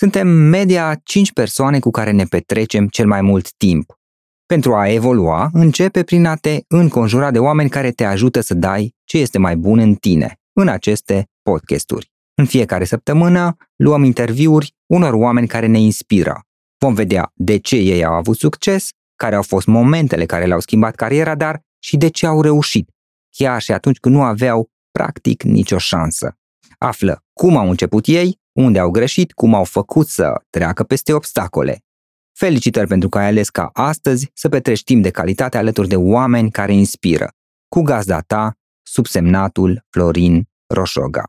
Suntem media 5 persoane cu care ne petrecem cel mai mult timp. Pentru a evolua, începe prin a te înconjura de oameni care te ajută să dai ce este mai bun în tine, în aceste podcasturi. În fiecare săptămână luăm interviuri unor oameni care ne inspiră. Vom vedea de ce ei au avut succes, care au fost momentele care le-au schimbat cariera, dar și de ce au reușit, chiar și atunci când nu aveau practic nicio șansă. Află cum au început ei, unde au greșit, cum au făcut să treacă peste obstacole. Felicitări pentru că ai ales ca astăzi să petrești timp de calitate alături de oameni care inspiră. Cu gazda ta, subsemnatul Florin Roșoga.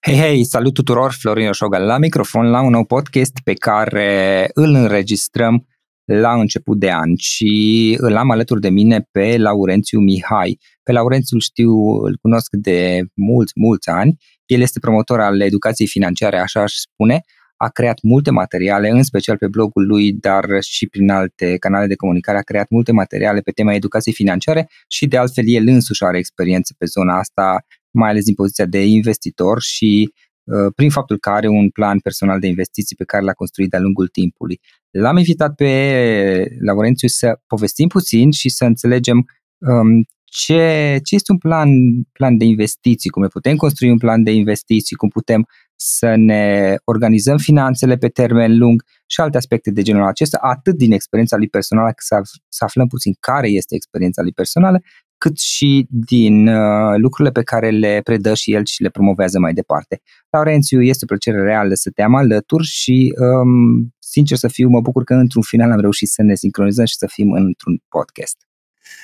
Hei, hei, salut tuturor, Florin Roșoga la microfon, la un nou podcast pe care îl înregistrăm la început de an și îl am alături de mine pe Laurențiu Mihai. Pe Laurențiu știu, îl cunosc de mulți, mulți ani. El este promotor al educației financiare, așa aș spune. A creat multe materiale, în special pe blogul lui, dar și prin alte canale de comunicare. A creat multe materiale pe tema educației financiare și de altfel el însuși are experiență pe zona asta, mai ales din poziția de investitor și uh, prin faptul că are un plan personal de investiții pe care l-a construit de-a lungul timpului. L-am invitat pe Laurențiu să povestim puțin și să înțelegem um, ce, ce este un plan, plan de investiții, cum ne putem construi un plan de investiții, cum putem să ne organizăm finanțele pe termen lung și alte aspecte de genul acesta, atât din experiența lui personală, să, să aflăm puțin care este experiența lui personală, cât și din uh, lucrurile pe care le predă și el și le promovează mai departe. Laurențiu, este o plăcere reală să te am alături și, um, sincer să fiu, mă bucur că într-un final am reușit să ne sincronizăm și să fim într-un podcast.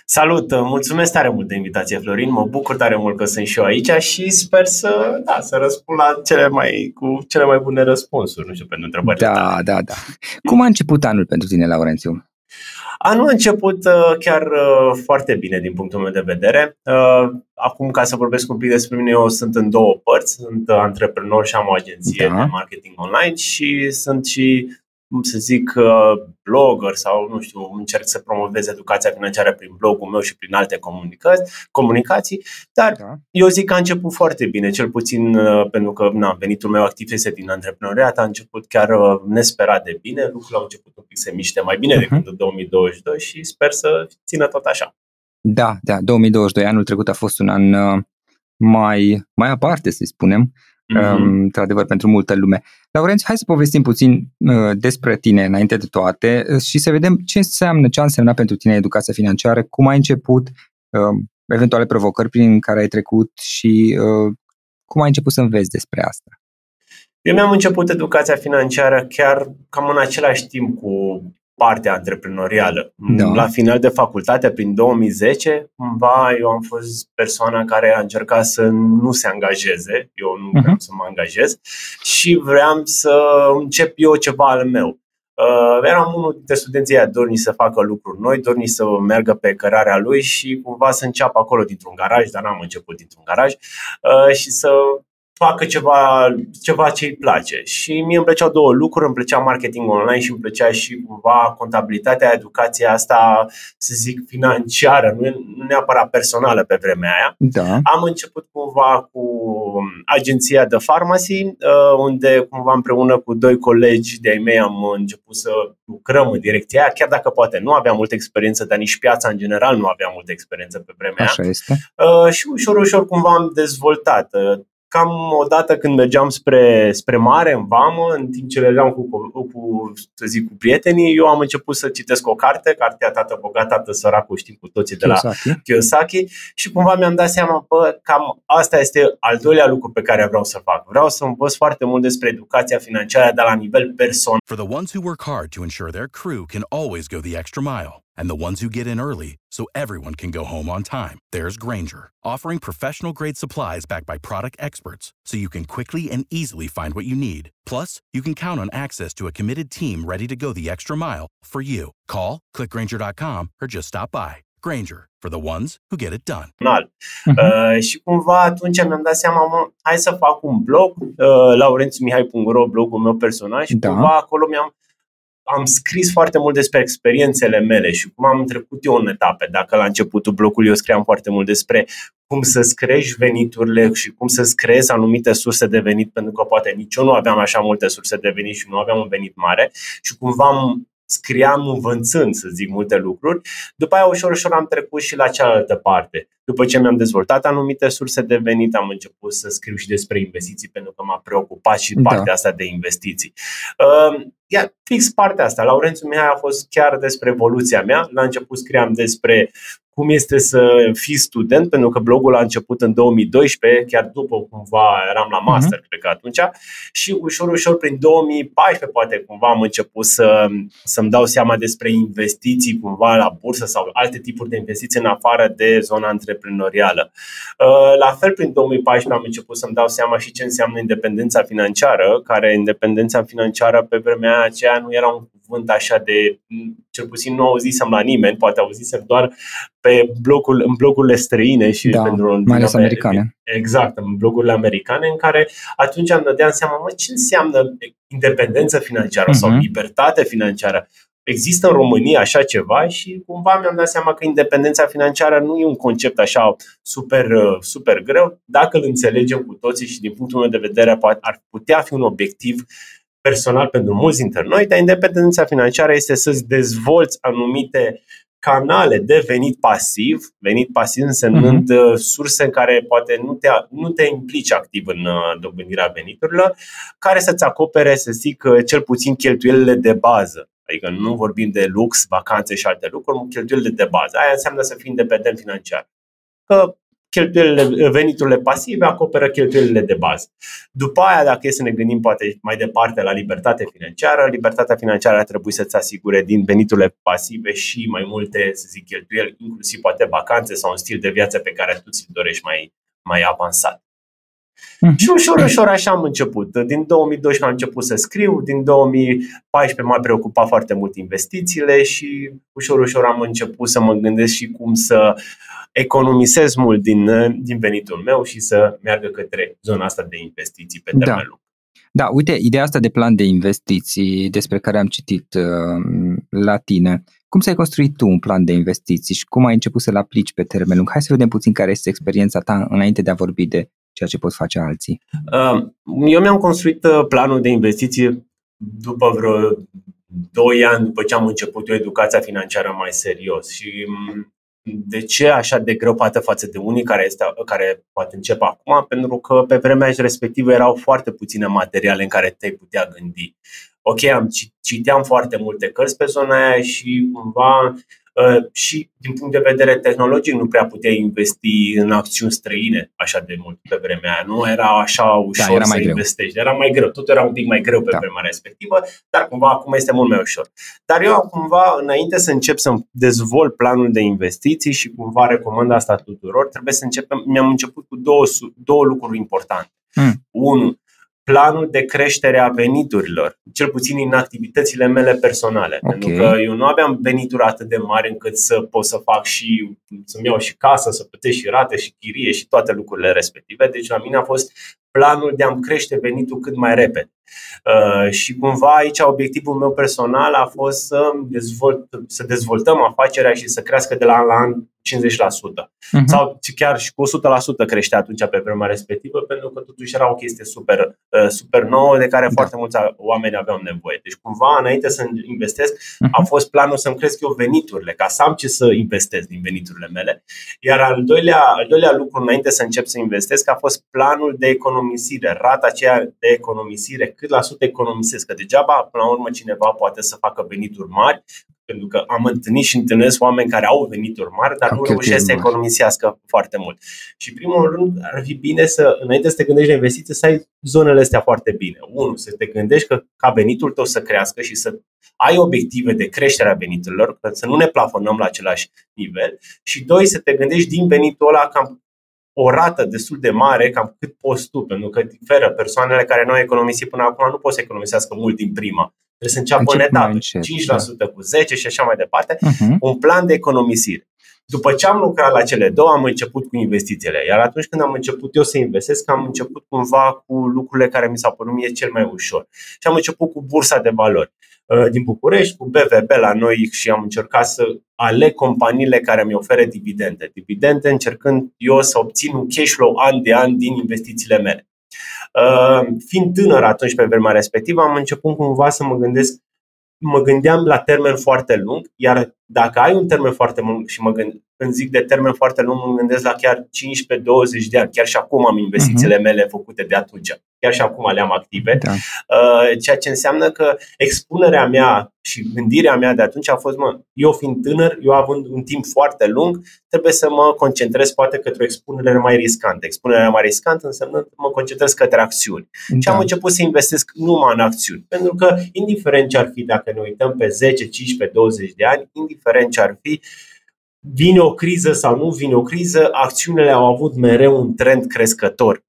Salut! Mulțumesc tare mult de invitație, Florin. Mă bucur tare mult că sunt și eu aici și sper să, da, să răspund la cele mai, cu cele mai bune răspunsuri, nu știu, pentru întrebările Da, tale. da, da. Cum a început anul pentru tine, Laurențiu? Anul a început uh, chiar uh, foarte bine din punctul meu de vedere. Uh, acum, ca să vorbesc un pic despre mine, eu sunt în două părți. Sunt antreprenor și am o agenție Da. de marketing online și sunt și cum să zic, blogger sau, nu știu, încerc să promovez educația financiară prin blogul meu și prin alte comunicații, comunicații dar Da. eu zic că a început foarte bine, cel puțin uh, pentru că na, venitul meu activ este din antreprenoriat, a început chiar uh, nesperat de bine, lucrurile au început un pic să se miște mai bine Mhm. decât în 2022 și sper să țină tot așa. Da, da, 2022, anul trecut a fost un an uh, mai, mai aparte, să spunem, Mhm. um, într-adevăr, pentru multă lume. Laurențiu, hai să povestim puțin uh, despre tine înainte de toate uh, și să vedem ce înseamnă, ce a însemnat pentru tine educația financiară, cum ai început, uh, eventuale provocări prin care ai trecut și uh, cum ai început să înveți despre asta. Eu mi-am început educația financiară chiar cam în același timp cu partea antreprenorială. Da. La final de facultate, prin 2010, cumva eu am fost persoana care a încercat să nu se angajeze, eu nu vreau Mhm. să mă angajez și vreau să încep eu ceva al meu. Uh, eram unul dintre studenții aia dorni să facă lucruri noi, dorni să meargă pe cărarea lui și cumva să înceapă acolo dintr-un garaj, dar n-am început dintr-un garaj, uh, și să facă ceva, ceva ce îi place. Și mie îmi plăceau două lucruri, îmi plăcea marketing online și îmi plăcea și cumva contabilitatea, educația asta, să zic, financiară, nu, nu neapărat personală pe vremea aia. Da. Am început cumva cu agenția de Pharmacy, uh, unde cumva împreună cu doi colegi de-ai mei am început să lucrăm în direcția aia, chiar dacă poate nu aveam multă experiență, dar nici piața în general nu avea multă experiență pe vremea aia. Așa este. Uh, și ușor, ușor cumva am dezvoltat. Uh, Cam odată când mergeam spre, spre mare, în vamă, în timp ce mergeam cu, cu, cu, să zic, cu prietenii, eu am început să citesc o carte, cartea Tată Bogat, Tată Săracul, știm cu toții de la Kiyosaki. Kiyosaki și cumva mi-am dat seama, bă, cam asta este al doilea lucru pe care vreau să fac. Vreau să învăț foarte mult despre educația financiară, dar la nivel personal. For the ones who work hard to ensure their crew can always go the extra mile, and the ones who get in early so everyone can go home on time, there's Granger, offering professional grade supplies backed by product experts so you can quickly and easily find what you need. Plus, you can count on access to a committed team ready to go the extra mile for you. Call, clickgranger.com, or just stop by. Granger, for the ones who get it done. Mhm. Uh, și cumva atunci mi-am dat seama, mă, hai să fac un blog, uh, laurențumihai.ro, blogul meu personal și Da. cumva acolo mi-am am scris foarte mult despre experiențele mele și cum am trecut eu în etape. Dacă la începutul blocului eu scriam foarte mult despre cum să-ți crești veniturile și cum să-ți creezi anumite surse de venit, pentru că poate nici eu nu aveam așa multe surse de venit și nu aveam un venit mare și cumva am scriam învățând, să zic, multe lucruri. După aia, ușor, ușor am trecut și la cealaltă parte. După ce mi-am dezvoltat anumite surse de venit, am început să scriu și despre investiții, pentru că m-a preocupat și da. partea asta de investiții. Uh, iar fix partea asta, Laurențiu Mihai a fost chiar despre evoluția mea. La început scriam despre cum este să fii student, pentru că blogul a început în 2012, chiar după cumva eram la master, uh-huh. cred că atunci, și ușor, ușor, prin 2014, poate cumva am început să, să-mi dau seama despre investiții cumva la bursă sau alte tipuri de investiții în afară de zona antreprenorială. Uh, la fel, prin 2014 am început să-mi dau seama și ce înseamnă independența financiară, care independența financiară pe vremea aceea nu era un cuvânt așa de, cel puțin nu auzisem la nimeni, poate auzisem doar pe blogul, în blogurile străine și da, pentru mai ales americane. Exact, în blogurile americane, în care atunci am dădeam seama, mă, ce înseamnă independență financiară uh-huh. sau mhm. libertate financiară? Există în România așa ceva și cumva mi-am dat seama că independența financiară nu e un concept așa super, super greu. Dacă îl înțelegem cu toții și din punctul meu de vedere ar putea fi un obiectiv personal pentru mulți dintre noi, dar independența financiară este să-ți dezvolți anumite canale de venit pasiv, venit pasiv însemnând uh-huh. surse în care poate nu te, nu te implici activ în uh, dobândirea veniturilor, care să-ți acopere, să zic, uh, cel puțin cheltuielile de bază. Adică nu vorbim de lux, vacanțe și alte lucruri, cheltuielile de bază. Aia înseamnă să fii independent financiar. Că cheltuielile, veniturile pasive acoperă cheltuielile de bază. După aia, dacă e să ne gândim poate mai departe la libertate financiară, libertatea financiară ar trebui să-ți asigure din veniturile pasive și mai multe, să zic, cheltuieli, inclusiv poate vacanțe sau un stil de viață pe care tu ți-l dorești mai, mai avansat. Mm-hmm. Și ușor, ușor așa am început. Din 2012 am început să scriu, din 2014 m-a preocupat foarte mult investițiile și ușor, ușor am început să mă gândesc și cum să economisez mult din, din venitul meu și să meargă către zona asta de investiții pe termen da. lung. Da, uite, ideea asta de plan de investiții despre care am citit uh, la tine, cum ți-ai construit tu un plan de investiții și cum ai început să-l aplici pe termen lung? Hai să vedem puțin care este experiența ta înainte de a vorbi de ceea ce pot face alții. Uh, eu mi-am construit uh, planul de investiții după vreo 2 ani după ce am început eu educația financiară mai serios și mm, de ce așa de greu poate față de unii care, este, care poate încep acum? Pentru că pe vremea respectivă erau foarte puține materiale în care te-ai putea gândi. Ok, am citeam foarte multe cărți pe zona aia și cumva Uh, și din punct de vedere tehnologic nu prea puteai investi în acțiuni străine așa de mult pe vremea aia. Nu era așa ușor da, era să investești. Era mai greu. Tot era un pic mai greu pe da. vremea respectivă, dar cumva acum este mult mai ușor. Dar eu cumva, înainte să încep să dezvolt planul de investiții și cumva recomand asta tuturor, trebuie să începem, mi-am început cu două, două lucruri importante. Hmm. Unu, planul de creștere a veniturilor, cel puțin în activitățile mele personale. Okay. Pentru că eu nu aveam venituri atât de mari încât să pot să fac și să-mi iau și casă, să plătesc și rate și chirie și toate lucrurile respective. Deci la mine a fost planul de a-mi crește venitul cât mai repede. Uh, și cumva aici obiectivul meu personal a fost să, dezvolt, să dezvoltăm afacerea și să crească de la an la an 50%. Uh-huh. Mhm. Sau chiar și cu 100% crește atunci pe vremea respectivă, pentru că totuși era o chestie super, uh, super nouă de care da. foarte mulți oameni aveau nevoie. Deci cumva înainte să investesc uh-huh. a fost planul să-mi cresc eu veniturile, ca să am ce să investesc din veniturile mele. Iar al doilea, al doilea lucru înainte să încep să investesc a fost planul de economisire, rata aceea de economisire, cât la sută economisesc. Că degeaba, până la urmă, cineva poate să facă venituri mari pentru că am întâlnit și întâlnesc oameni care au venituri mari, dar nu reușesc să economisească foarte mult. Și primul rând ar fi bine să, înainte să te gândești la investiții, să ai zonele astea foarte bine. Unu, să te gândești că ca venitul tău să crească și să ai obiective de creștere a veniturilor, să nu ne plafonăm la același nivel. Și doi, să te gândești din venitul ăla cam o rată destul de mare, cam cât poți tu, pentru că diferă. Persoanele care nu au economisit până acum nu pot să economisească mult din prima. Trebuie să înceapă în etape, 5% da. cu 10 și așa mai departe, uh-huh. un plan de economisire. După ce am lucrat la cele două, am început cu investițiile. Iar atunci când am început eu să investesc, am început cumva cu lucrurile care mi s-au părut mie cel mai ușor. Și am început cu bursa de valori. Uh, din București, cu BVB la noi și am încercat să aleg companiile care mi oferă dividende. Dividende încercând eu să obțin un cash flow an de an din investițiile mele. Uh, fiind tânăr atunci pe vremea respectivă, am început cumva să mă gândesc mă gândeam la termen foarte lung, iar dacă ai un termen foarte lung și mă gând, când zic de termen foarte lung, mă gândesc la chiar 15-20 de ani. Chiar și acum am investițiile uh-huh. mele făcute de atunci. Chiar și acum le-am active. Da. Uh, ceea ce înseamnă că expunerea mea și gândirea mea de atunci a fost, mă, eu fiind tânăr, eu având un timp foarte lung, trebuie să mă concentrez poate către o expunere mai riscantă. Expunerea mai riscantă înseamnă să mă concentrez către acțiuni. Da. Și am început să investesc numai în acțiuni. Pentru că, indiferent ce ar fi, dacă ne uităm pe 10, 15, 20 de ani, indiferent ce ar fi, vine o criză sau nu vine o criză, acțiunile au avut mereu un trend crescător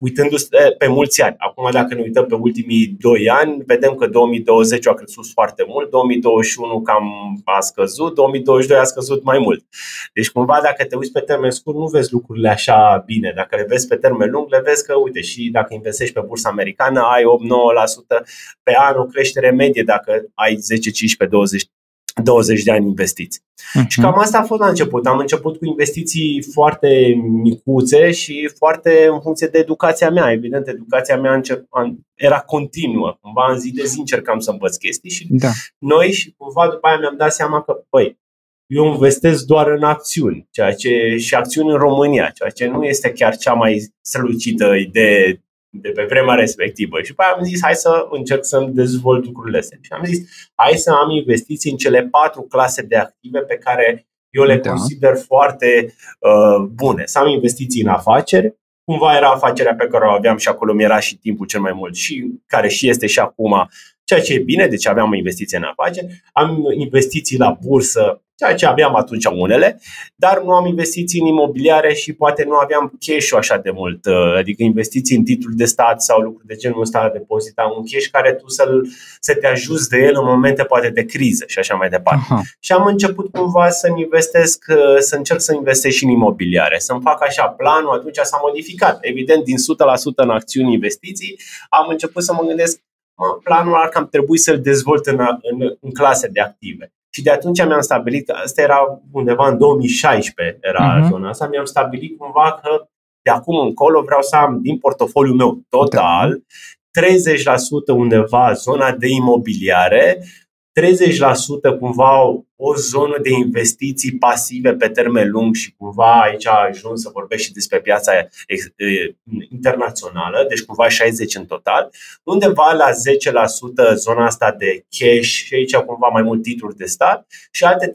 uitându-se pe mulți ani. Acum, dacă ne uităm pe ultimii 2 ani, vedem că 2020 a crescut foarte mult, 2021 cam a scăzut, 2022 a scăzut mai mult. Deci, cumva, dacă te uiți pe termen scurt, nu vezi lucrurile așa bine. Dacă le vezi pe termen lung, le vezi că, uite, și dacă investești pe bursa americană, ai 8-9% pe an o creștere medie dacă ai 10, 15, 20 20 de ani investiți. Uh-huh. Și cam asta a fost la început. Am început cu investiții foarte micuțe și foarte în funcție de educația mea. Evident, educația mea încep, era continuă. Cumva în zi de zi încercam să învăț chestii și da. noi și cumva după aia mi-am dat seama că, păi, eu investesc doar în acțiuni, ceea ce și acțiuni în România, ceea ce nu este chiar cea mai strălucită idee de pe vremea respectivă. Și pe am zis, hai să încerc să-mi dezvolt lucrurile astea. Și am zis, hai să am investiții în cele patru clase de active pe care eu le da. consider foarte uh, bune. Să am investiții în afaceri, cumva era afacerea pe care o aveam și acolo mi era și timpul cel mai mult și care și este și acum, ceea ce e bine, deci aveam investiții în afaceri, am investiții la bursă ceea ce aveam atunci unele, dar nu am investiții în imobiliare și poate nu aveam cash așa de mult, uh, adică investiții în titluri de stat sau lucruri de genul ăsta, depozita un cash care tu să-l, să te ajuți de el în momente poate de criză și așa mai departe. Aha. Și am început cumva să investesc, uh, să încerc să investesc și în imobiliare, să-mi fac așa planul, atunci s-a modificat. Evident, din 100% în acțiuni investiții, am început să mă gândesc planul ar cam trebui să-l dezvolt în, în, în clase de active. Și de atunci mi-am stabilit, că asta era undeva în 2016, era uh-huh. zona asta, mi-am stabilit cumva că de acum încolo vreau să am din portofoliul meu total 30% undeva zona de imobiliare, 30% cumva o zonă de investiții pasive pe termen lung și cumva aici a ajuns să vorbesc și despre piața internațională, deci cumva 60 în total, undeva la 10% zona asta de cash și aici cumva mai mult titluri de stat și alte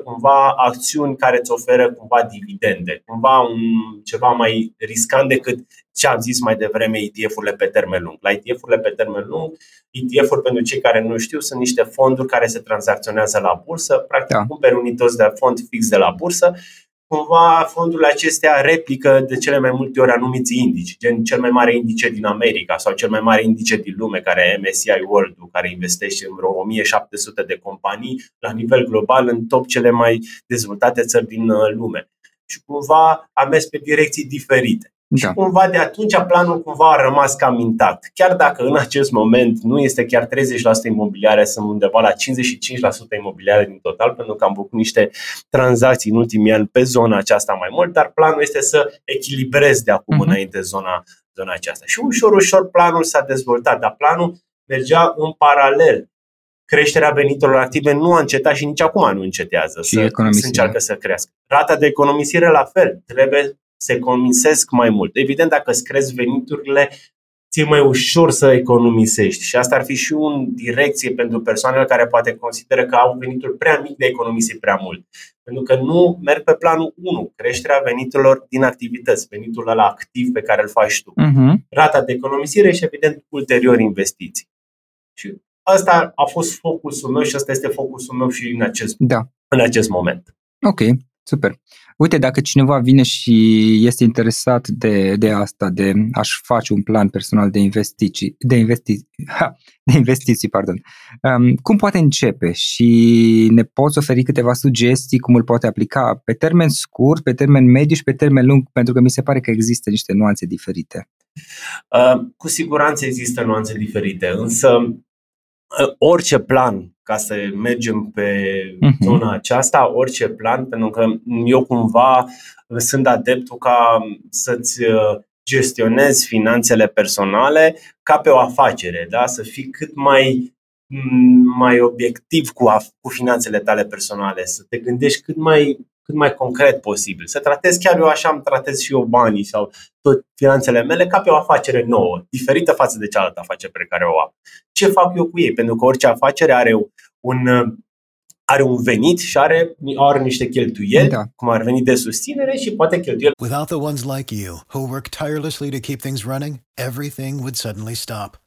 30% cumva acțiuni care îți oferă cumva dividende, cumva un, ceva mai riscant decât ce am zis mai devreme, ETF-urile pe termen lung. La ETF-urile pe termen lung, ETF-uri pentru cei care nu știu, sunt niște fonduri care se tranzacționează la bursă, practic da. cumperi unități de fond fix de la bursă cumva fondurile acestea replică de cele mai multe ori anumiți indici, gen cel mai mare indice din America sau cel mai mare indice din lume, care e MSCI World, care investește în vreo 1700 de companii la nivel global în top cele mai dezvoltate țări din uh, lume. Și cumva am mers pe direcții diferite. Da. Și cumva de atunci planul cumva a rămas cam intact. Chiar dacă în acest moment nu este chiar 30% imobiliare, sunt undeva la 55% imobiliare din total, pentru că am făcut niște tranzacții în ultimii ani pe zona aceasta mai mult, dar planul este să echilibrez de acum uh-huh. înainte zona, zona aceasta. Și ușor, ușor planul s-a dezvoltat, dar planul mergea în paralel creșterea veniturilor active nu a încetat și nici acum nu încetează și să, să încearcă să crească. Rata de economisire la fel, trebuie se economisesc mai mult. Evident, dacă îți crezi veniturile, ți-e mai ușor să economisești. Și asta ar fi și o direcție pentru persoanele care poate consideră că au venituri prea mic de economisi prea mult. Pentru că nu merg pe planul 1, creșterea veniturilor din activități, venitul la activ pe care îl faci tu. Uh-huh. Rata de economisire și, evident, ulterior investiții. Și asta a fost focusul meu și asta este focusul meu și în acest, da. în acest moment. Ok, super. Uite, dacă cineva vine și este interesat de, de asta, de a-și face un plan personal de investiții, de, investi, ha, de investiții, pardon, um, cum poate începe și ne poți oferi câteva sugestii cum îl poate aplica pe termen scurt, pe termen mediu și pe termen lung, pentru că mi se pare că există niște nuanțe diferite. Uh, cu siguranță există nuanțe diferite, însă orice plan ca să mergem pe uh-huh. zona aceasta, orice plan, pentru că eu cumva sunt adeptul ca să-ți uh, gestionezi finanțele personale ca pe o afacere, da? să fii cât mai mai obiectiv cu, cu finanțele tale personale, să te gândești cât mai, cât mai concret posibil, să tratezi chiar eu așa am tratez și eu banii sau tot finanțele mele ca pe o afacere nouă, diferită față de cealaltă afacere pe care o am. Ce fac eu cu ei? Pentru că orice afacere are un, are un venit și are, are niște cheltuieli, da. cum ar veni de susținere și poate cheltuieli. Without the ones like you, who work tirelessly to keep things running, everything would suddenly stop.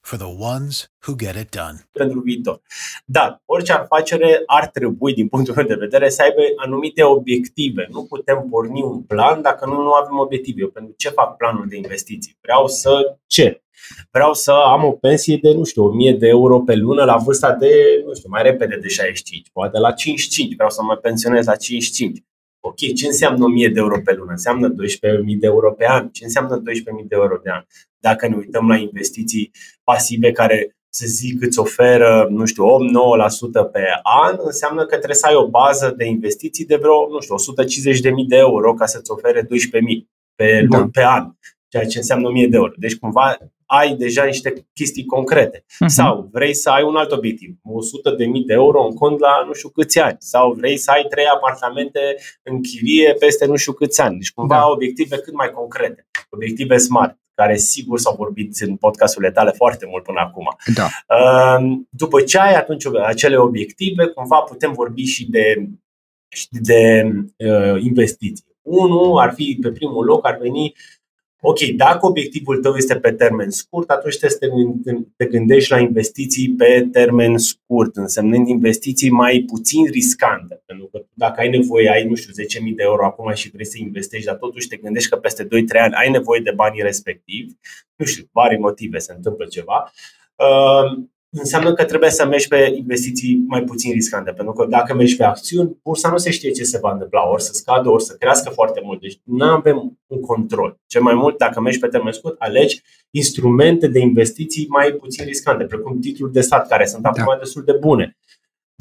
for the ones who get it done. Pentru viitor. Dar orice afacere ar trebui, din punctul meu de vedere, să aibă anumite obiective. Nu putem porni un plan dacă nu, nu avem obiective. Eu pentru ce fac planul de investiții? Vreau să ce? Vreau să am o pensie de, nu știu, 1000 de euro pe lună la vârsta de, nu știu, mai repede de 65, poate la 55. Vreau să mă pensionez la 55. Ok, ce înseamnă 1000 de euro pe lună? Înseamnă 12.000 de euro pe an. Ce înseamnă 12.000 de euro pe an? Dacă ne uităm la investiții pasive care să zic îți oferă, nu știu, 8-9% pe an, înseamnă că trebuie să ai o bază de investiții de vreo, nu știu, 150.000 de euro ca să-ți ofere 12.000 pe, da. pe an, ceea ce înseamnă 1000 de euro. Deci cumva ai deja niște chestii concrete. Uh-huh. Sau vrei să ai un alt obiectiv, 100 de mii de euro în cont la nu știu câți ani. Sau vrei să ai trei apartamente în chirie peste nu știu câți ani. Deci cumva da. obiective cât mai concrete. Obiective smart care sigur s-au vorbit în podcasturile tale foarte mult până acum. Da. Ehm, după ce ai atunci acele obiective, cumva putem vorbi și de, și de uh, investiții. Unul ar fi, pe primul loc, ar veni Ok, dacă obiectivul tău este pe termen scurt, atunci trebuie să te gândești la investiții pe termen scurt, însemnând investiții mai puțin riscante. Pentru că dacă ai nevoie, ai, nu știu, 10.000 de euro acum și vrei să investești, dar totuși te gândești că peste 2-3 ani ai nevoie de banii respectivi, nu știu, vari motive, se întâmplă ceva, uh, înseamnă că trebuie să mergi pe investiții mai puțin riscante. Pentru că dacă mergi pe acțiuni, bursa nu se știe ce se va întâmpla, ori să scadă, ori să crească foarte mult. Deci nu avem un control. Ce mai mult, dacă mergi pe termen scurt, alegi instrumente de investiții mai puțin riscante, precum titluri de stat, care sunt acum da. destul de bune.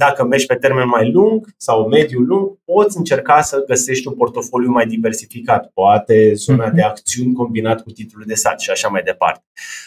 Dacă mergi pe termen mai lung sau mediu lung, poți încerca să găsești un portofoliu mai diversificat, poate zona de acțiuni combinat cu titlul de stat și așa mai departe.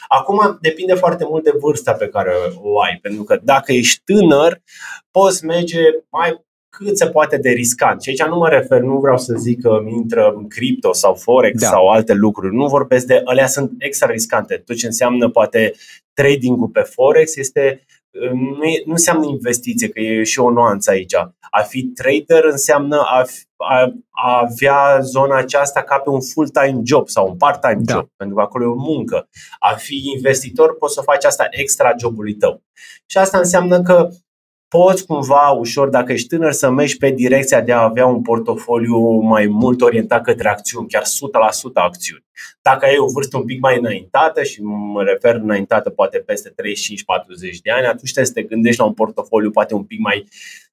Acum depinde foarte mult de vârsta pe care o ai, pentru că dacă ești tânăr, poți merge mai cât se poate de riscant. Și aici nu mă refer, nu vreau să zic că intră în cripto sau forex da. sau alte lucruri. Nu vorbesc de, alea sunt extra riscante. Tot ce înseamnă poate trading-ul pe forex este nu, e, nu înseamnă investiție, că e și o nuanță aici. A fi trader înseamnă a, a, a avea zona aceasta ca pe un full-time job sau un part-time da. job, pentru că acolo e o muncă. A fi investitor poți să faci asta extra jobului tău. Și asta înseamnă că poți cumva ușor, dacă ești tânăr, să mergi pe direcția de a avea un portofoliu mai mult orientat către acțiuni, chiar 100% acțiuni. Dacă ai o vârstă un pic mai înaintată și mă refer înaintată poate peste 35-40 de ani, atunci trebuie să te gândești la un portofoliu poate un pic mai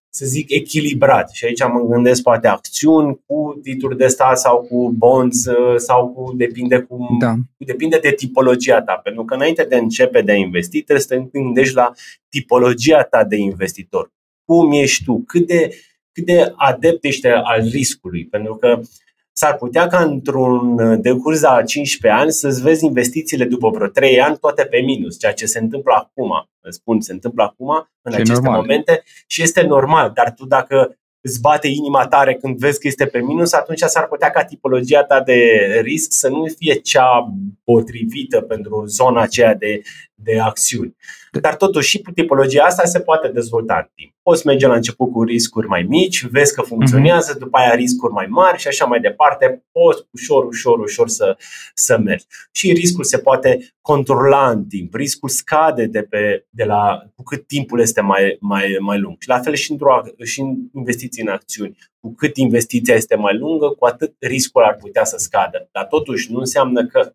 să zic, echilibrat. Și aici mă gândesc poate acțiuni cu titluri de stat sau cu bonds uh, sau cu, depinde, cu, da. depinde de tipologia ta. Pentru că înainte de începe de a investi, trebuie să te gândești la tipologia ta de investitor. Cum ești tu? Cât de, cât de adept ești al riscului? Pentru că s-ar putea ca într-un uh, decurs de 15 ani să-ți vezi investițiile după vreo 3 ani toate pe minus, ceea ce se întâmplă acum. Spun, se întâmplă acum, în Ce aceste normal. momente și este normal, dar tu dacă îți bate inima tare când vezi că este pe minus, atunci s-ar putea ca tipologia ta de risc să nu fie cea potrivită pentru zona aceea de, de acțiuni. Dar totuși și tipologia asta se poate dezvolta în timp. Poți merge la început cu riscuri mai mici, vezi că funcționează, mm-hmm. după aia riscuri mai mari și așa mai departe. Poți ușor, ușor, ușor să, să mergi. Și riscul se poate controla în timp. Riscul scade de, pe, de la cu cât timpul este mai, mai, mai lung. Și la fel și, într-o, și în investiții în acțiuni. Cu cât investiția este mai lungă, cu atât riscul ar putea să scadă. Dar totuși nu înseamnă că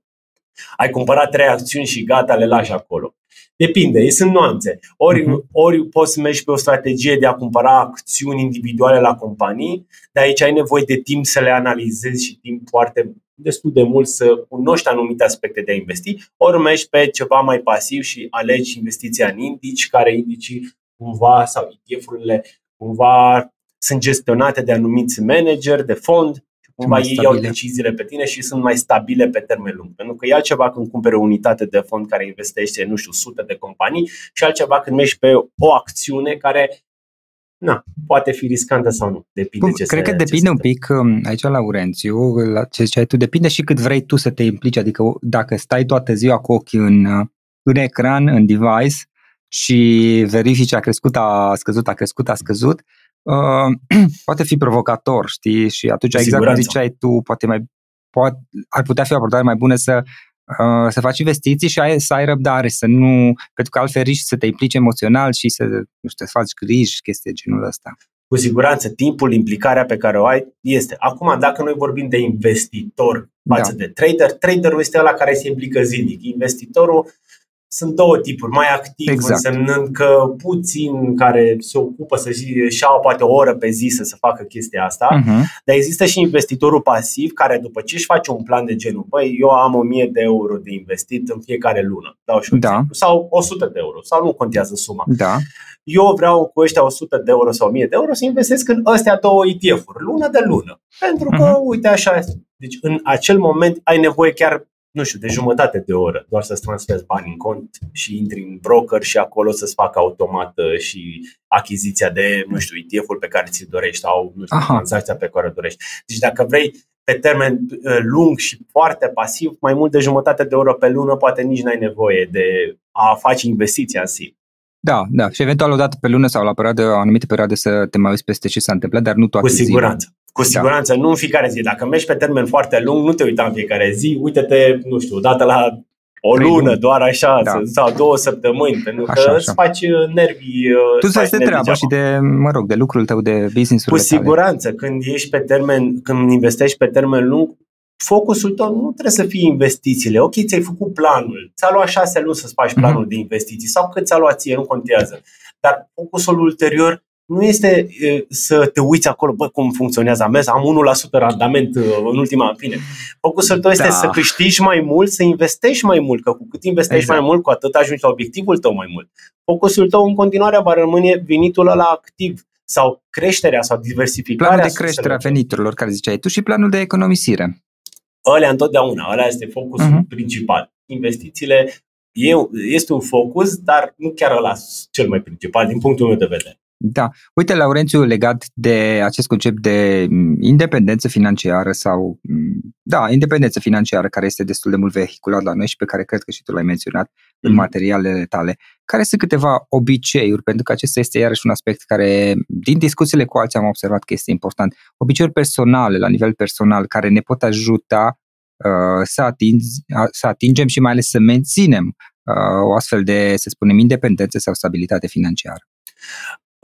Ai cumpărat trei acțiuni și gata, le lași acolo. Depinde, sunt nuanțe. Ori, uh-huh. ori poți să mergi pe o strategie de a cumpăra acțiuni individuale la companii, dar aici ai nevoie de timp să le analizezi și timp foarte destul de mult să cunoști anumite aspecte de a investi, ori mergi pe ceva mai pasiv și alegi investiția în indici, care indicii cumva sau ETF-urile cumva sunt gestionate de anumiți manageri de fond cumva ei iau deciziile pe tine și sunt mai stabile pe termen lung. Pentru că e altceva când cumpere o unitate de fond care investește, nu știu, sute de companii și altceva când mergi pe o acțiune care na, poate fi riscantă sau nu. Depinde Bun, ce Cred se, că depinde un pic um, aici la Urențiu, la ce ziceai tu, depinde și cât vrei tu să te implici, adică dacă stai toată ziua cu ochii în, uh, în ecran, în device și verifici a crescut, a scăzut, a crescut, a scăzut, uh, poate fi provocator, știi? Și atunci, exact cum ziceai tu, poate mai poate, ar putea fi o abordare mai bună să uh, să faci investiții și ai, să ai răbdare, să nu, pentru că altfel riști să te implici emoțional și să, nu știu, să faci griji, chestii de genul ăsta. Cu siguranță, timpul, implicarea pe care o ai este. Acum, dacă noi vorbim de investitor față da. de trader, traderul este ăla care se implică zilnic. Investitorul sunt două tipuri, mai activ, exact. însemnând că puțin care se ocupă să și au poate o oră pe zi să se facă chestia asta, uh-huh. dar există și investitorul pasiv care după ce își face un plan de genul, băi, eu am 1000 de euro de investit în fiecare lună, dau și da. exemplu, sau 100 de euro, sau nu contează suma. Da. Eu vreau cu ăștia 100 de euro sau 1000 de euro să investesc în astea două ETF-uri, lună de lună. Pentru că, uh-huh. uite așa, deci în acel moment ai nevoie chiar nu știu, de jumătate de oră, doar să-ți transferi bani în cont și intri în broker și acolo să-ți facă automat uh, și achiziția de, nu știu, ETF-ul pe care ți-l dorești sau, nu știu, Aha. tranzacția pe care o dorești. Deci dacă vrei pe termen uh, lung și foarte pasiv, mai mult de jumătate de oră pe lună, poate nici n-ai nevoie de a face investiția în si. Da, da. Și eventual o dată pe lună sau la perioadă, o anumită perioadă să te mai uiți peste ce s-a întâmplat, dar nu toate Cu siguranță. Zi. Cu da. siguranță, da. nu în fiecare zi. Dacă mergi pe termen foarte lung, nu te uita în fiecare zi, uite-te, nu știu, dată la o lună, doar așa, da. sau două săptămâni, pentru așa, că așa. îți faci uh, nervii. Uh, tu să de treabă și de, mă rog, de lucrul tău, de business Cu siguranță, tale. când ești pe termen, când investești pe termen lung, focusul tău nu trebuie să fie investițiile. Ok, ți-ai făcut planul, ți-a luat șase luni să-ți faci mhm. planul mm-hmm. de investiții sau cât ți-a luat ție, nu contează. Dar focusul ulterior nu este să te uiți acolo, bă, cum funcționează amesa, am 1% randament în ultima, în fine. Focusul tău este da. să câștigi mai mult, să investești mai mult, că cu cât investești exact. mai mult, cu atât ajungi la obiectivul tău mai mult. Focusul tău în continuare va rămâne venitul ăla activ sau creșterea sau diversificarea. Planul de creștere a veniturilor, care ziceai tu, și planul de economisire. Ălea întotdeauna, ăla este focusul uh-huh. principal. Investițiile e, este un focus, dar nu chiar ăla cel mai principal din punctul meu de vedere. Da. Uite, Laurențiu, legat de acest concept de mm, independență financiară sau, mm, da, independență financiară, care este destul de mult vehiculat la noi și pe care cred că și tu l-ai menționat mm. în materialele tale, care sunt câteva obiceiuri, pentru că acesta este iarăși un aspect care, din discuțiile cu alții am observat că este important, obiceiuri personale, la nivel personal, care ne pot ajuta uh, să, ating, să atingem și mai ales să menținem uh, o astfel de, să spunem, independență sau stabilitate financiară.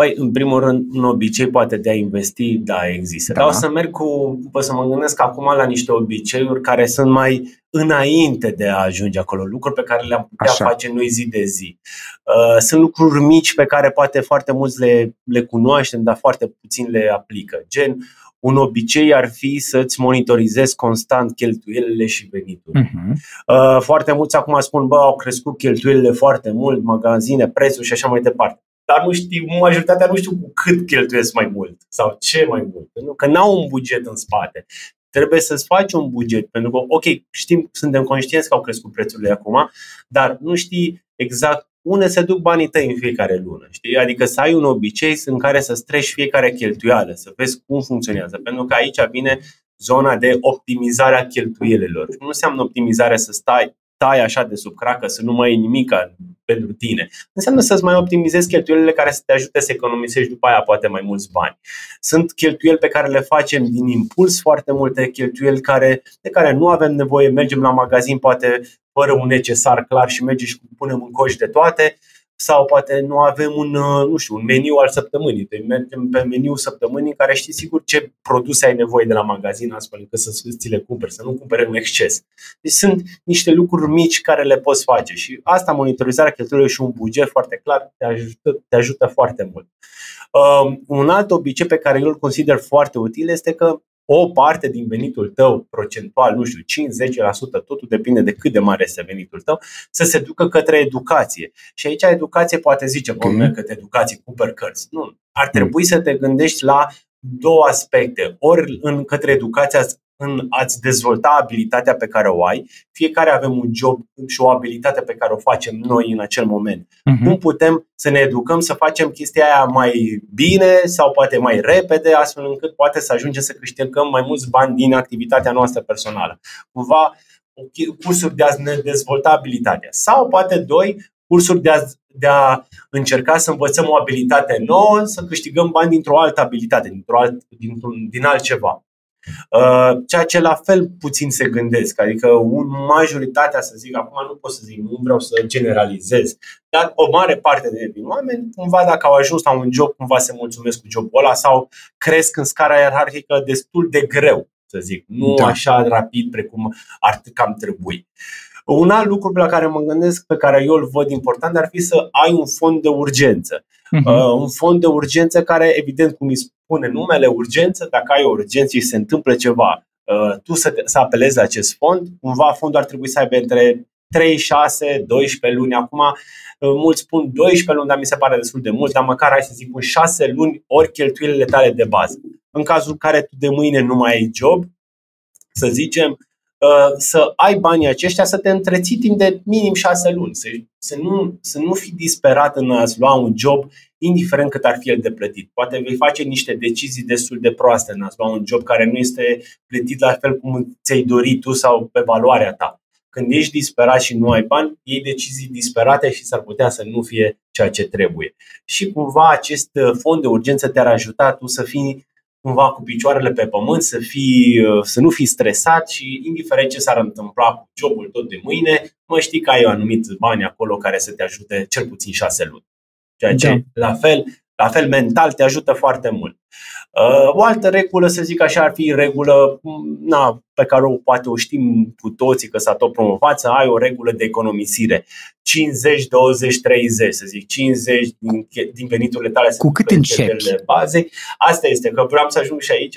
Păi, în primul rând, un obicei poate de a investi, da, există. Da. Dar o să merg cu, pot să mă gândesc acum la niște obiceiuri care sunt mai înainte de a ajunge acolo, lucruri pe care le-am putea Așa. face noi zi de zi. Uh, sunt lucruri mici pe care poate foarte mulți le, le cunoaștem, dar foarte puțin le aplică. Gen, un obicei ar fi să-ți monitorizezi constant cheltuielile și veniturile. Uh-huh. Uh, foarte mulți acum spun, bă, au crescut cheltuielile foarte mult, magazine, prețuri și așa mai departe dar nu știu, majoritatea nu știu cu cât cheltuiesc mai mult sau ce mai mult. Pentru că n-au un buget în spate. Trebuie să-ți faci un buget, pentru că, ok, știm, suntem conștienți că au crescut prețurile acum, dar nu știi exact unde se duc banii tăi în fiecare lună. Știi? Adică să ai un obicei în care să streși fiecare cheltuială, să vezi cum funcționează. Pentru că aici vine zona de optimizare a cheltuielilor. Nu înseamnă optimizare să stai tai așa de sub cracă, să nu mai e nimic pentru tine. Înseamnă să-ți mai optimizezi cheltuielile care să te ajute să economisești după aia poate mai mulți bani. Sunt cheltuieli pe care le facem din impuls, foarte multe cheltuieli care, de care nu avem nevoie, mergem la magazin poate fără un necesar clar și mergem și punem în coș de toate sau poate nu avem un, uh, nu știu, un meniu al săptămânii. Deci mergem pe meniu săptămânii în care știi sigur ce produse ai nevoie de la magazin astfel încât să ți le cumperi, să nu cumpere în exces. Deci sunt niște lucruri mici care le poți face și asta, monitorizarea cheltuielor și un buget foarte clar, te ajută, te ajută foarte mult. Uh, un alt obicei pe care eu îl consider foarte util este că o parte din venitul tău procentual, nu știu, 5-10%, totul depinde de cât de mare este venitul tău, să se ducă către educație. Și aici educație poate zice, bă, okay. către educație, cumpăr cărți. Nu. Ar trebui să te gândești la două aspecte. Ori în către educația în a-ți dezvolta abilitatea pe care o ai. Fiecare avem un job și o abilitate pe care o facem noi în acel moment. Uh-huh. Cum putem să ne educăm să facem chestia aia mai bine sau poate mai repede, astfel încât poate să ajungem să câștigăm mai mulți bani din activitatea noastră personală. Cumva cursuri de a ne dezvolta abilitatea. Sau poate doi, cursuri de a, de a încerca să învățăm o abilitate nouă, să câștigăm bani dintr-o altă abilitate, dintr-o alt, dintr-un, din altceva. Uh, ceea ce la fel puțin se gândesc, adică un majoritatea, să zic, acum nu pot să zic, nu vreau să generalizez, dar o mare parte de din oameni, cumva dacă au ajuns la un job, cumva se mulțumesc cu jobul ăla sau cresc în scara ierarhică destul de greu, să zic, nu da. așa rapid precum ar cam trebui. Un alt lucru la care mă gândesc, pe care eu îl văd important, ar fi să ai un fond de urgență. Uh-huh. Uh, un fond de urgență care, evident, cum îi spune numele, urgență, dacă ai o urgență și se întâmplă ceva, uh, tu să, te, să apelezi la acest fond, cumva fondul ar trebui să aibă între 3, 6, 12 luni. Acum, uh, mulți spun 12 luni, dar mi se pare destul de mult, dar măcar hai să zic un 6 luni ori cheltuielile tale de bază. În cazul în care tu de mâine nu mai ai job, să zicem, Uh, să ai banii aceștia să te întreții timp de minim șase luni, să, să, nu, să nu fii disperat în a-ți lua un job, indiferent cât ar fi el de plătit. Poate vei face niște decizii destul de proaste în a-ți lua un job care nu este plătit la fel cum ți-ai dorit tu sau pe valoarea ta. Când ești disperat și nu ai bani, iei decizii disperate și s-ar putea să nu fie ceea ce trebuie. Și cumva acest fond de urgență te-ar ajuta tu să fii cumva cu picioarele pe pământ, să, fii, să nu fii stresat și indiferent ce s-ar întâmpla cu jobul tot de mâine, mă știi că ai un anumit bani acolo care să te ajute cel puțin șase luni. Ceea ce, da. la fel, la fel mental te ajută foarte mult. Uh, o altă regulă, să zic așa, ar fi regulă na, pe care o, poate o știm cu toții că s-a tot promovat, să ai o regulă de economisire. 50, 20, 30, să zic, 50 din, din veniturile tale cu cât începi? Baze. Asta este, că vreau să ajung și aici.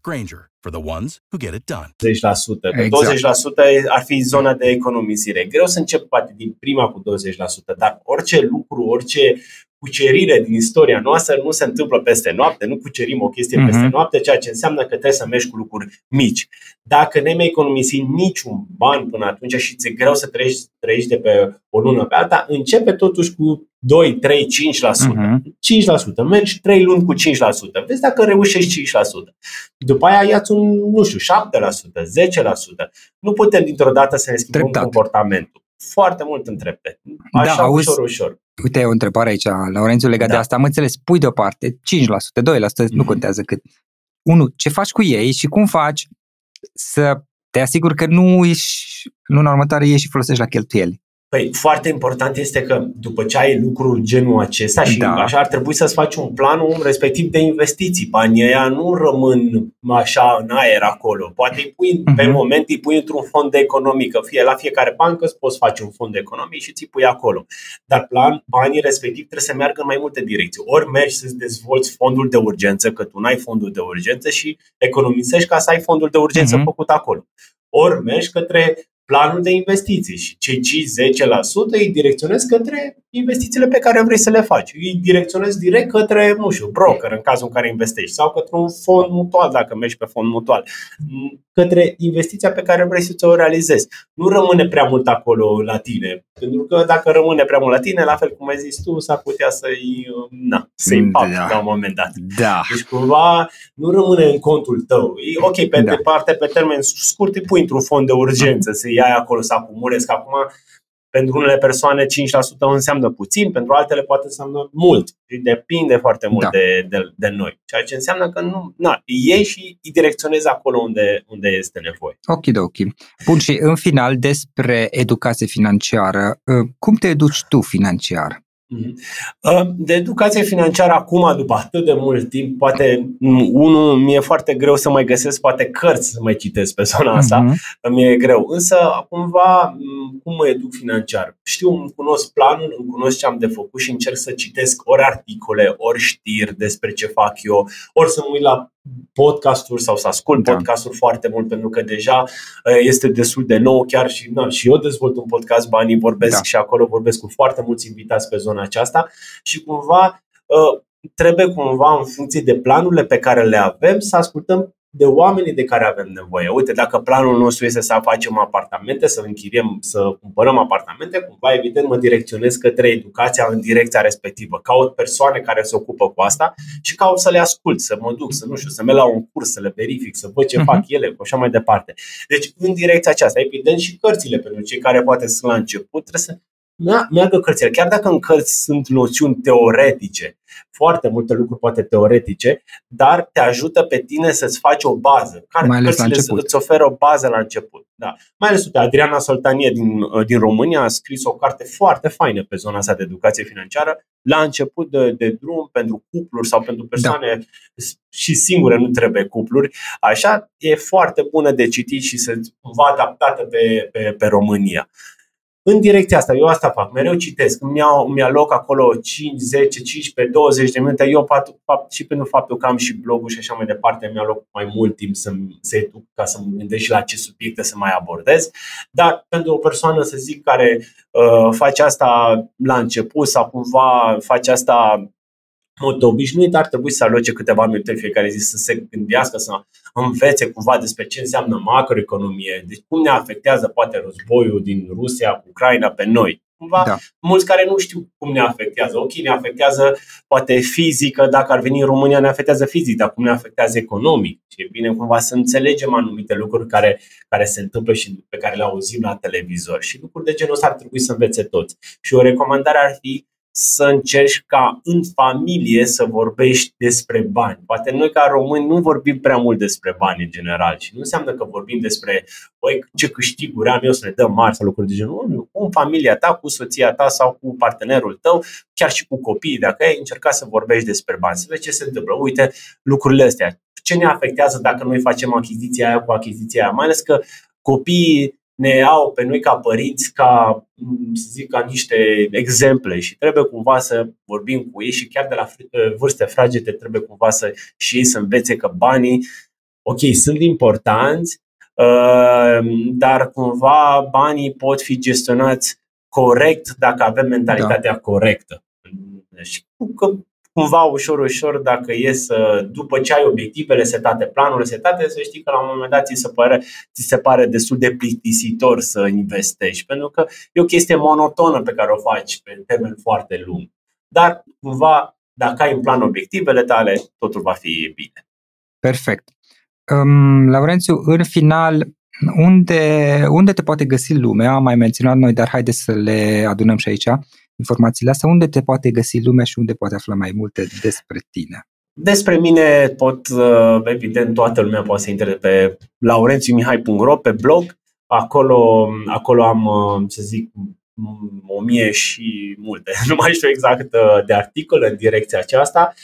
Granger, for the ones who get it done. 20%. Exact. 20% ar fi zona de economisire. Greu să încep poate din prima cu 20%, dar orice lucru, orice cucerire din istoria noastră nu se întâmplă peste noapte, nu cucerim o chestie uh-huh. peste mhm. noapte, ceea ce înseamnă că trebuie să mergi cu lucruri mici. Dacă nu mai economisi niciun ban până atunci și ți-e greu să trăiești, trăiești de pe o lună pe alta, începe totuși cu 2, 3, 5%. Uh-huh. 5%. Mergi 3 luni cu 5%. Vezi dacă reușești 5%. După aia ia-ți un, nu știu, 7%, 10%. Nu putem dintr-o dată să ne schimbăm Treptat. comportamentul. Foarte mult în trepte. Da, Așa, da, auzi, ușor, ușor. Uite, o întrebare aici, Laurențiu, legat da. de asta. Am înțeles, pui deoparte 5%, 2%, mm-hmm. nu mhm. contează cât. Unu, ce faci cu ei și cum faci să te asiguri că nu ești, luna următoare ieși și folosești la cheltuieli? Păi, foarte important este că după ce ai lucruri genul acesta și da. așa ar trebui să-ți faci un plan un respectiv de investiții. Banii ăia nu rămân așa în aer acolo. Poate îi pui, uh-huh. pe moment îi pui într-un fond de economică. Fie la fiecare bancă îți poți face un fond de economic și ți pui acolo. Dar plan, banii respectiv trebuie să meargă în mai multe direcții. Ori mergi să-ți dezvolți fondul de urgență, că tu n-ai fondul de urgență și economisești ca să ai fondul de urgență uh-huh. făcut acolo. Ori mergi către planul de investiții și cei 5-10% îi direcționez către investițiile pe care vrei să le faci. Îi direcționez direct către, nu știu, broker în cazul în care investești sau către un fond mutual dacă mergi pe fond mutual, către investiția pe care vrei să ți-o realizezi. Nu rămâne prea mult acolo la tine, pentru că dacă rămâne prea mult la tine, la fel cum ai zis tu, s-ar putea să-i, na, să-i da. la un moment dat. Da. Deci cumva nu rămâne în contul tău. E ok, pe da. departe, pe termen scurt, îi pui într-un fond de urgență, să iai acolo, să acumulezi, că acum pentru unele persoane 5% înseamnă puțin, pentru altele poate înseamnă mult. Și depinde foarte mult da. de, de, de noi. Ceea ce înseamnă că nu, na, iei și îi direcționezi acolo unde, unde este nevoie. Ok, ok. Bun, și în final despre educație financiară. Cum te educi tu financiar? Mhm. De educație financiară acum, după atât de mult timp, poate unul mi-e foarte greu să mai găsesc poate cărți să mai citesc pe zona asta, uh-huh. mi-e greu. Însă, cumva, cum mă educ financiar? Știu, îmi cunosc planul, îmi cunosc ce am de făcut și încerc să citesc ori articole, ori știri despre ce fac eu, ori să mă uit la podcasturi sau să ascult da. podcasturi foarte mult pentru că deja uh, este destul de nou chiar și, na, și eu dezvolt un podcast Banii Vorbesc da. și acolo vorbesc cu foarte mulți invitați pe zona aceasta și cumva uh, trebuie cumva în funcție de planurile pe care le avem să ascultăm de oamenii de care avem nevoie. Uite, dacă planul nostru este să facem apartamente, să închiriem, să cumpărăm apartamente, cumva evident mă direcționez către educația în direcția respectivă. Caut persoane care se ocupă cu asta și caut să le ascult, să mă duc, să nu știu, să merg la un curs, să le verific, să văd ce uh-huh. fac ele, și așa mai departe. Deci, în direcția aceasta, evident și cărțile pentru cei care poate sunt la început, trebuie să meargă cărțile. Chiar dacă în cărți sunt noțiuni teoretice, foarte multe lucruri poate teoretice, dar te ajută pe tine să-ți faci o bază. Care Mai ales cărțile îți oferă o bază la început. Da. Mai ales, uite, Adriana Soltanie din, uh, din România a scris o carte foarte faină pe zona asta de educație financiară, la început de, de drum pentru cupluri sau pentru persoane da. și singure, nu trebuie cupluri. Așa, e foarte bună de citit și să va adaptată pe, pe, pe România în direcția asta. Eu asta fac. Mereu citesc. Îmi, iau, îmi aloc acolo 5, 10, 15, 20 de minute. Eu fapt, și pentru faptul că am și blogul și așa mai departe, mi aloc mai mult timp să, să educ ca să mă gândesc și la ce subiecte să mai abordez. Dar pentru o persoană, să zic, care uh, face asta la început sau cumva face asta mod obișnuit, ar trebui să aloce câteva minute în fiecare zi să se gândească, să învețe cumva despre ce înseamnă macroeconomie, deci cum ne afectează poate războiul din Rusia cu Ucraina pe noi. Cumva, da. mulți care nu știu cum ne afectează. Ok, ne afectează poate fizică, dacă ar veni în România ne afectează fizic, dar cum ne afectează economic. Și e bine cumva să înțelegem anumite lucruri care, care se întâmplă și pe care le auzim la televizor. Și lucruri de genul ăsta ar trebui să învețe toți. Și o recomandare ar fi să încerci ca în familie să vorbești despre bani. Poate noi ca români nu vorbim prea mult despre bani în general și nu înseamnă că vorbim despre băi, ce câștiguri am eu să ne dăm marți sau lucruri de genul. Nu, cu familia ta, cu soția ta sau cu partenerul tău, chiar și cu copiii, dacă ai încercat să vorbești despre bani, să vezi ce se întâmplă. Uite, lucrurile astea. Ce ne afectează dacă noi facem achiziția aia cu achiziția aia? Mai ales că copiii ne au pe noi ca părinți ca, să zic, ca niște exemple și trebuie cumva să vorbim cu ei și chiar de la vârste fragede trebuie cumva să și ei să învețe că banii, ok, sunt importanți, uh, dar cumva banii pot fi gestionați corect dacă avem mentalitatea da. corectă. Și că cumva ușor, ușor, dacă e să, după ce ai obiectivele setate, planurile setate, să știi că la un moment dat ți se pare, ți se pare destul de plictisitor să investești, pentru că e o chestie monotonă pe care o faci pe termen foarte lung. Dar, cumva, dacă ai în plan obiectivele tale, totul va fi bine. Perfect. Um, Laurențiu, în final, unde, unde te poate găsi lumea? Am mai menționat noi, dar haideți să le adunăm și aici informațiile astea, unde te poate găsi lumea și unde poate afla mai multe despre tine? Despre mine pot, uh, evident, toată lumea poate să intre pe laurențiumihai.ro, pe blog. Acolo, acolo am, uh, să zic, o mie și multe, nu mai știu exact uh, de articole în direcția aceasta,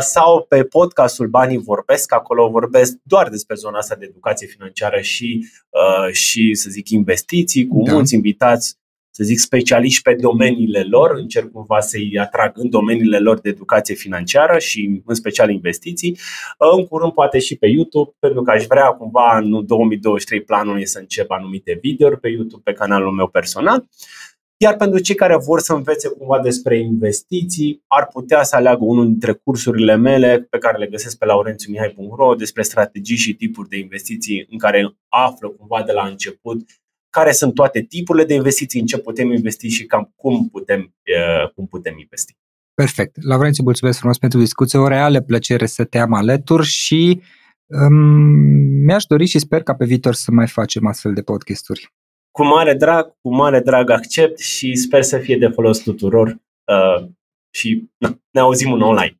sau pe podcastul Banii Vorbesc, acolo vorbesc doar despre zona asta de educație financiară și, și să zic, investiții, cu da. mulți invitați să zic, specialiști pe domeniile lor, încerc cumva să-i atrag în domeniile lor de educație financiară și în special investiții. În curând poate și pe YouTube, pentru că aș vrea cumva în 2023 planul e să încep anumite videouri pe YouTube, pe canalul meu personal. Iar pentru cei care vor să învețe cumva despre investiții, ar putea să aleagă unul dintre cursurile mele pe care le găsesc pe laurențiumihai.ro despre strategii și tipuri de investiții în care află cumva de la început care sunt toate tipurile de investiții, în ce putem investi și cam cum putem, cum putem investi. Perfect. Laurențiu, mulțumesc frumos pentru discuție. O reală plăcere să te am alături și um, mi-aș dori și sper ca pe viitor să mai facem astfel de podcasturi. Cu mare drag, cu mare drag accept și sper să fie de folos tuturor uh, și na, ne auzim în online.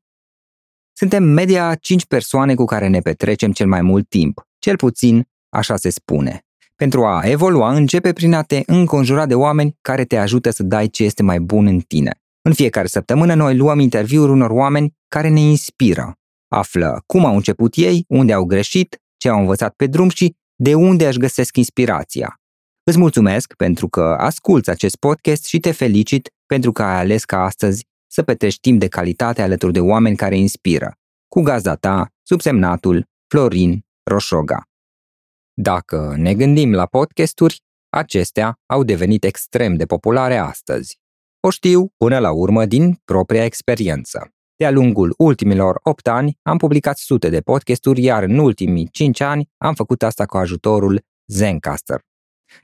Suntem media 5 persoane cu care ne petrecem cel mai mult timp, cel puțin așa se spune. Pentru a evolua, începe prin a te înconjura de oameni care te ajută să dai ce este mai bun în tine. În fiecare săptămână noi luăm interviuri unor oameni care ne inspiră. Află cum au început ei, unde au greșit, ce au învățat pe drum și de unde își găsesc inspirația. Îți mulțumesc pentru că asculți acest podcast și te felicit pentru că ai ales ca astăzi să petreci timp de calitate alături de oameni care inspiră. Cu gazda ta, subsemnatul Florin Roșoga. Dacă ne gândim la podcasturi, acestea au devenit extrem de populare astăzi. O știu până la urmă din propria experiență. De-a lungul ultimilor 8 ani am publicat sute de podcasturi, iar în ultimii 5 ani am făcut asta cu ajutorul Zencaster.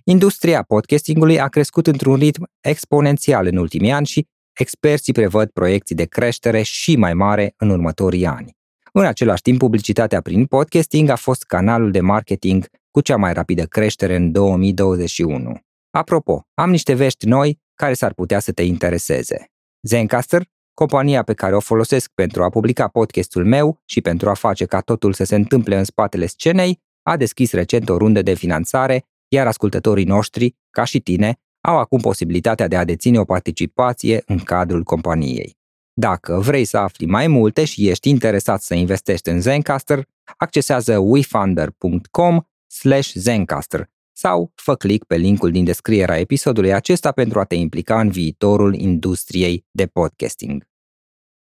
Industria podcastingului a crescut într-un ritm exponențial în ultimii ani și experții prevăd proiecții de creștere și mai mare în următorii ani. În același timp, publicitatea prin podcasting a fost canalul de marketing cu cea mai rapidă creștere în 2021. Apropo, am niște vești noi care s-ar putea să te intereseze. Zencaster, compania pe care o folosesc pentru a publica podcastul meu și pentru a face ca totul să se întâmple în spatele scenei, a deschis recent o rundă de finanțare, iar ascultătorii noștri, ca și tine, au acum posibilitatea de a deține o participație în cadrul companiei. Dacă vrei să afli mai multe și ești interesat să investești în Zencaster, accesează wefunder.com slash Zencaster sau fă click pe linkul din descrierea episodului acesta pentru a te implica în viitorul industriei de podcasting.